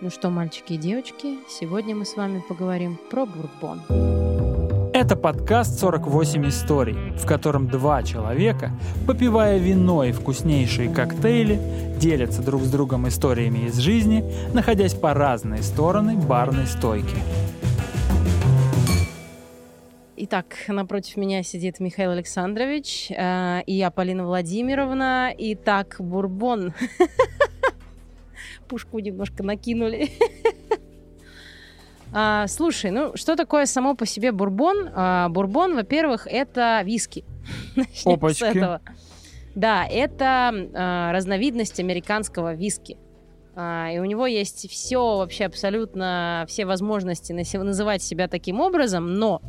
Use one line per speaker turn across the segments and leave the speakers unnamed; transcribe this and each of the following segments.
Ну что, мальчики и девочки, сегодня мы с вами поговорим про бурбон.
Это подкаст «48 историй», в котором два человека, попивая вино и вкуснейшие коктейли, делятся друг с другом историями из жизни, находясь по разные стороны барной стойки.
Итак, напротив меня сидит Михаил Александрович, э, и я Полина Владимировна. Итак, бурбон. Пушку немножко накинули. А, слушай, ну что такое само по себе бурбон? А, бурбон, во-первых, это виски. Начнем
Опачки.
с этого. Да, это а, разновидность американского виски. А, и у него есть все, вообще абсолютно все возможности называть себя таким образом, но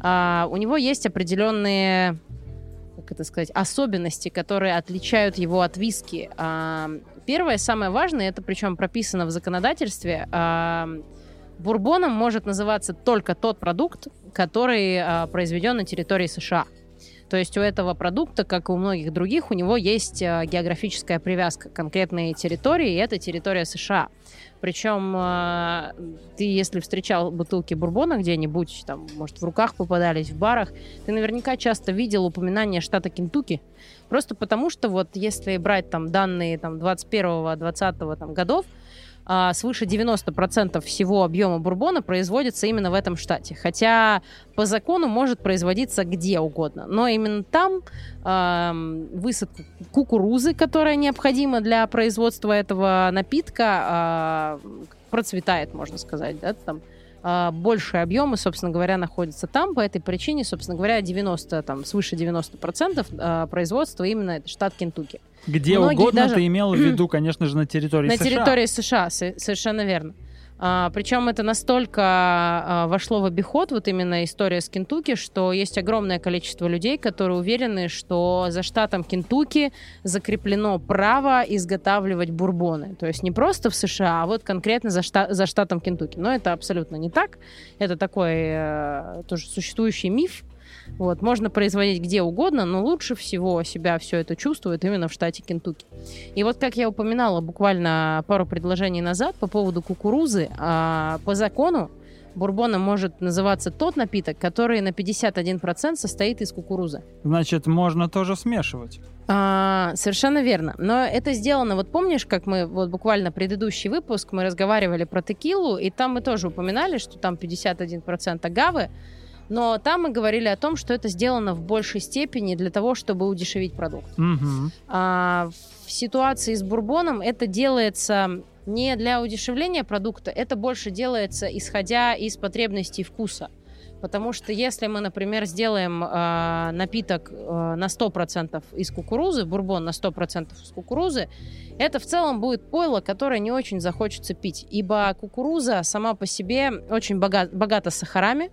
а, у него есть определенные, как это сказать, особенности, которые отличают его от виски. А, первое, самое важное, это причем прописано в законодательстве, бурбоном может называться только тот продукт, который а, произведен на территории США. То есть у этого продукта, как и у многих других, у него есть а, географическая привязка к конкретной территории, и это территория США. Причем а, ты, если встречал бутылки бурбона где-нибудь, там, может, в руках попадались, в барах, ты наверняка часто видел упоминание штата Кентукки. Просто потому, что вот если брать там данные там, 21-20 там, годов, а, свыше 90% всего объема бурбона производится именно в этом штате. Хотя по закону может производиться где угодно. Но именно там ам, высадка кукурузы, которая необходима для производства этого напитка, а, процветает, можно сказать. Да? Там, а, большие объемы, собственно говоря, находятся там. По этой причине, собственно говоря, 90, там, свыше 90% а, производства именно это штат Кентукки.
Где
Многие
угодно
даже-
ты имел в виду, конечно же, на территории
На
США.
территории США, со- совершенно верно. А, причем это настолько а, вошло в обиход, вот именно история с Кентукки, что есть огромное количество людей, которые уверены, что за штатом Кентукки закреплено право изготавливать бурбоны. То есть не просто в США, а вот конкретно за, шта- за штатом Кентукки. Но это абсолютно не так. Это такой э, тоже существующий миф. Вот, можно производить где угодно, но лучше всего себя все это чувствует именно в штате Кентукки. И вот как я упоминала буквально пару предложений назад по поводу кукурузы, а, по закону бурбоном может называться тот напиток, который на 51% состоит из кукурузы.
Значит, можно тоже смешивать.
А, совершенно верно. Но это сделано, вот помнишь, как мы вот буквально предыдущий выпуск мы разговаривали про текилу, и там мы тоже упоминали, что там 51% агавы, но там мы говорили о том, что это сделано в большей степени для того, чтобы удешевить продукт.
Мгм.
А, в ситуации с бурбоном это делается не для удешевления продукта, это больше делается исходя из потребностей вкуса. Потому что если мы, например, сделаем а, напиток а, на 100% из кукурузы, бурбон на 100% из кукурузы, это в целом будет пойло, которое не очень захочется пить. Ибо кукуруза сама по себе очень бога- богата сахарами,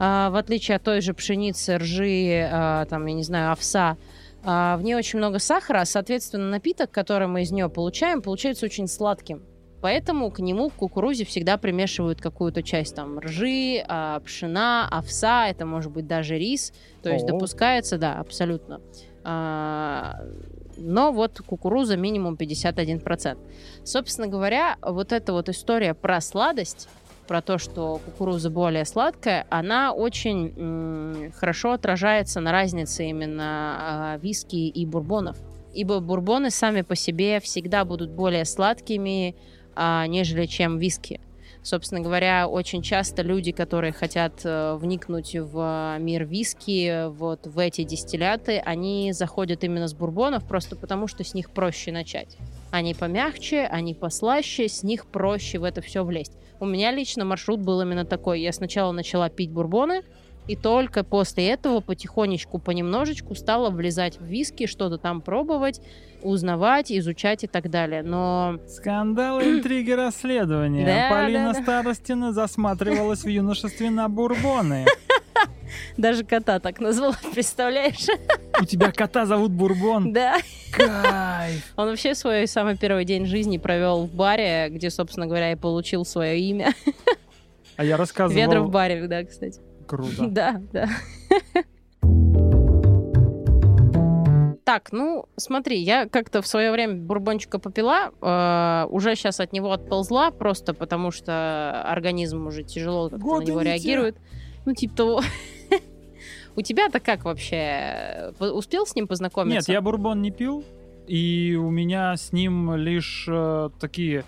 в отличие от той же пшеницы, ржи, а, там, я не знаю, овса, а, в ней очень много сахара, соответственно, напиток, который мы из нее получаем, получается очень сладким. Поэтому к нему, к кукурузе, всегда примешивают какую-то часть там ржи, а, пшена, овса, это может быть даже рис. То есть
О.
допускается, да, абсолютно. А, но вот кукуруза минимум 51%. Собственно говоря, вот эта вот история про сладость, про то, что кукуруза более сладкая, она очень м, хорошо отражается на разнице именно а, виски и бурбонов. Ибо бурбоны сами по себе всегда будут более сладкими, а, нежели чем виски. Собственно говоря, очень часто люди, которые хотят э, вникнуть в мир виски, вот в эти дистилляты, они заходят именно с бурбонов просто потому, что с них проще начать. Они помягче, они послаще, с них проще в это все влезть. У меня лично маршрут был именно такой. Я сначала начала пить бурбоны, и только после этого потихонечку, понемножечку стала влезать в виски, что-то там пробовать, узнавать, изучать и так далее. Но
Скандалы, интриги, расследования.
Да,
Полина
да, да.
Старостина засматривалась в юношестве на бурбоны.
даже кота так назвала, представляешь?
У тебя кота зовут Бурбон.
Да.
Кайф.
Он вообще свой самый первый день жизни провел в баре, где, собственно говоря, и получил свое имя.
А я рассказывал...
Ведра в баре, да, кстати.
Круто.
Да, да. Так, ну, смотри, я как-то в свое время бурбончика попила, э, уже сейчас от него отползла, просто потому что организм уже тяжело как-то на него реагирует. Ну, типа того. У тебя-то как вообще? Успел с ним
Нет,
познакомиться?
я бурбон не пил, и у меня с ним лишь э, такие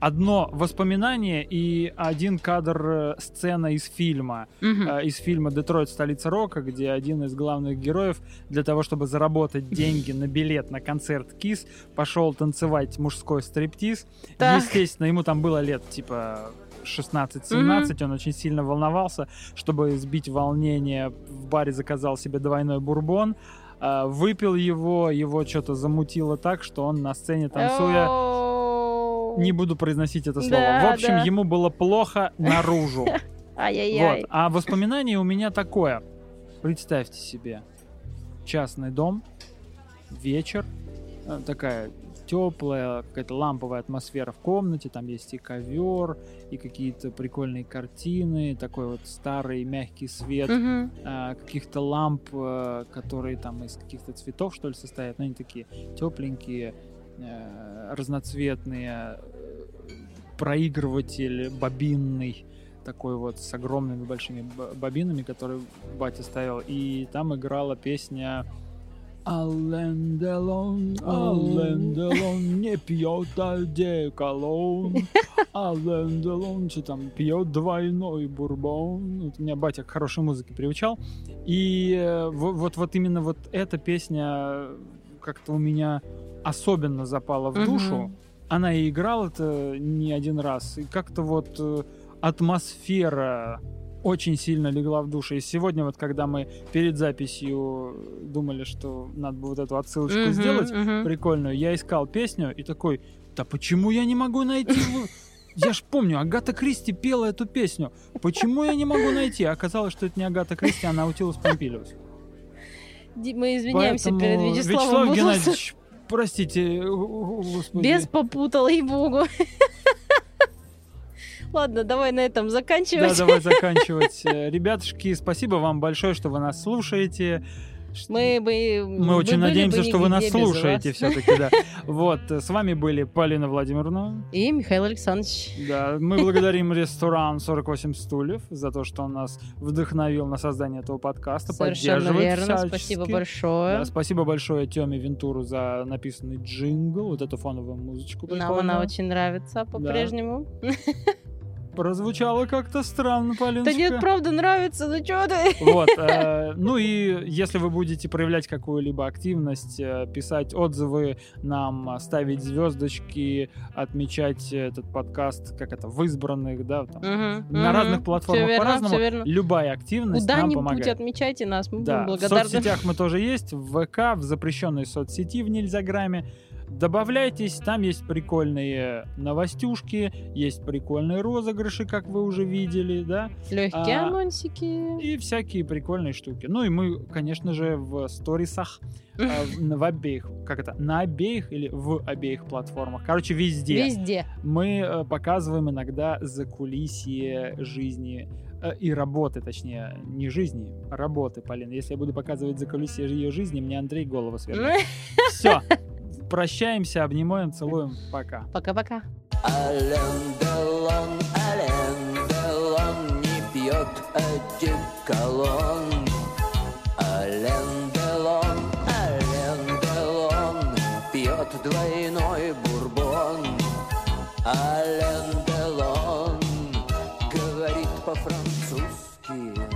одно воспоминание и один кадр э, сцена из фильма.
Мгм.
э, из фильма «Детройт. Столица рока», где один из главных героев для того, чтобы заработать деньги на билет на концерт Кис, пошел танцевать мужской стриптиз.
Так.
Естественно, ему там было лет типа 16-17, он очень сильно волновался, чтобы сбить волнение, в баре заказал себе двойной бурбон, э, выпил его, его что-то замутило так, что он на сцене танцуя не буду произносить это слово.
Да,
в общем,
да.
ему было плохо наружу. Вот. А воспоминание у меня такое. Представьте себе. Частный дом, вечер, э, такая теплая, какая-то ламповая атмосфера в комнате, там есть и ковер, и какие-то прикольные картины, такой вот старый мягкий свет,
Мгм.
а, каких-то ламп, э, которые там из каких-то цветов, что ли, состоят, но они такие тепленькие, э, разноцветные, э, проигрыватель бобинный, такой вот с огромными большими бобинами, который батя ставил, и там играла песня Ален Делон, Ален Делон не пьет одеколон, Ален Делон что там пьет двойной бурбон. Вот меня батя к хорошей музыке приучал. И во- вот, вот именно вот эта песня как-то у меня особенно запала в душу. Она и играла-то не один раз. И как-то вот э, атмосфера очень сильно легла в душу. И сегодня вот, когда мы перед записью думали, что надо бы вот эту отсылочку
Мгм,
сделать
мгм.
прикольную, я искал песню и такой, да почему я не могу найти? Я ж помню, Агата Кристи пела эту песню. Почему я не могу найти? Оказалось, что это не Агата Кристи, а Наутилус Помпилиус.
Мы извиняемся
Поэтому,
перед Вячеславом
Вячеслав. Геннадьевич, простите, господи.
Без попутал, ей-богу. Ладно, давай на этом
Да,
заканчивать.
давай заканчивать. Э, Ребятушки, спасибо вам большое, что вы нас слушаете.
Мы бы...
Мы очень надеемся,
бы
что вы нас слушаете все-таки, да. Вот, э, с вами были Полина Владимировна.
И Михаил Александрович.
Да, мы благодарим ресторан 48 стульев за то, что он нас вдохновил на создание этого подкаста,
Совершенно верно.
всячески.
Спасибо большое.
Да, спасибо большое Теме Вентуру за написанный джингл, вот эту фоновую музычку.
Нам
прикольную.
она очень нравится по-прежнему.
Прозвучало как-то странно, Полиночка.
Да нет, правда нравится, ну чё ты?
Вот, э, ну и если вы будете проявлять какую-либо активность, э, писать отзывы нам, ставить звездочки, отмечать этот подкаст, как это, в избранных, да, там,
Мгм,
на
мгм.
разных платформах по-разному. Любая активность нам
Куда-нибудь
помогает.
отмечайте нас, мы
Да,
будем
в
благодарны.
соцсетях мы тоже есть, в ВК, в запрещенной соцсети в Нельзяграме. Добавляйтесь, там есть прикольные новостюшки, есть прикольные розыгрыши, как вы уже видели, да,
Легкие
А,
анонсики.
и всякие прикольные штуки. Ну и мы, конечно же, в сторисах, э, в обеих, как это, на обеих или в обеих платформах, короче, везде.
Везде.
Мы э, показываем иногда закулисье жизни э, и работы, точнее, не жизни, а работы, Полин. Если я буду показывать закулисье ее жизни, мне Андрей голову свернет. Все. Прощаемся, обнимаем, целуем. Пока.
Пока-пока.
Ален Делон, Ален Делон не пьет одеколон. Ален Делон, Ален Делон пьет двойной бурбон. Ален Делон говорит по-французски.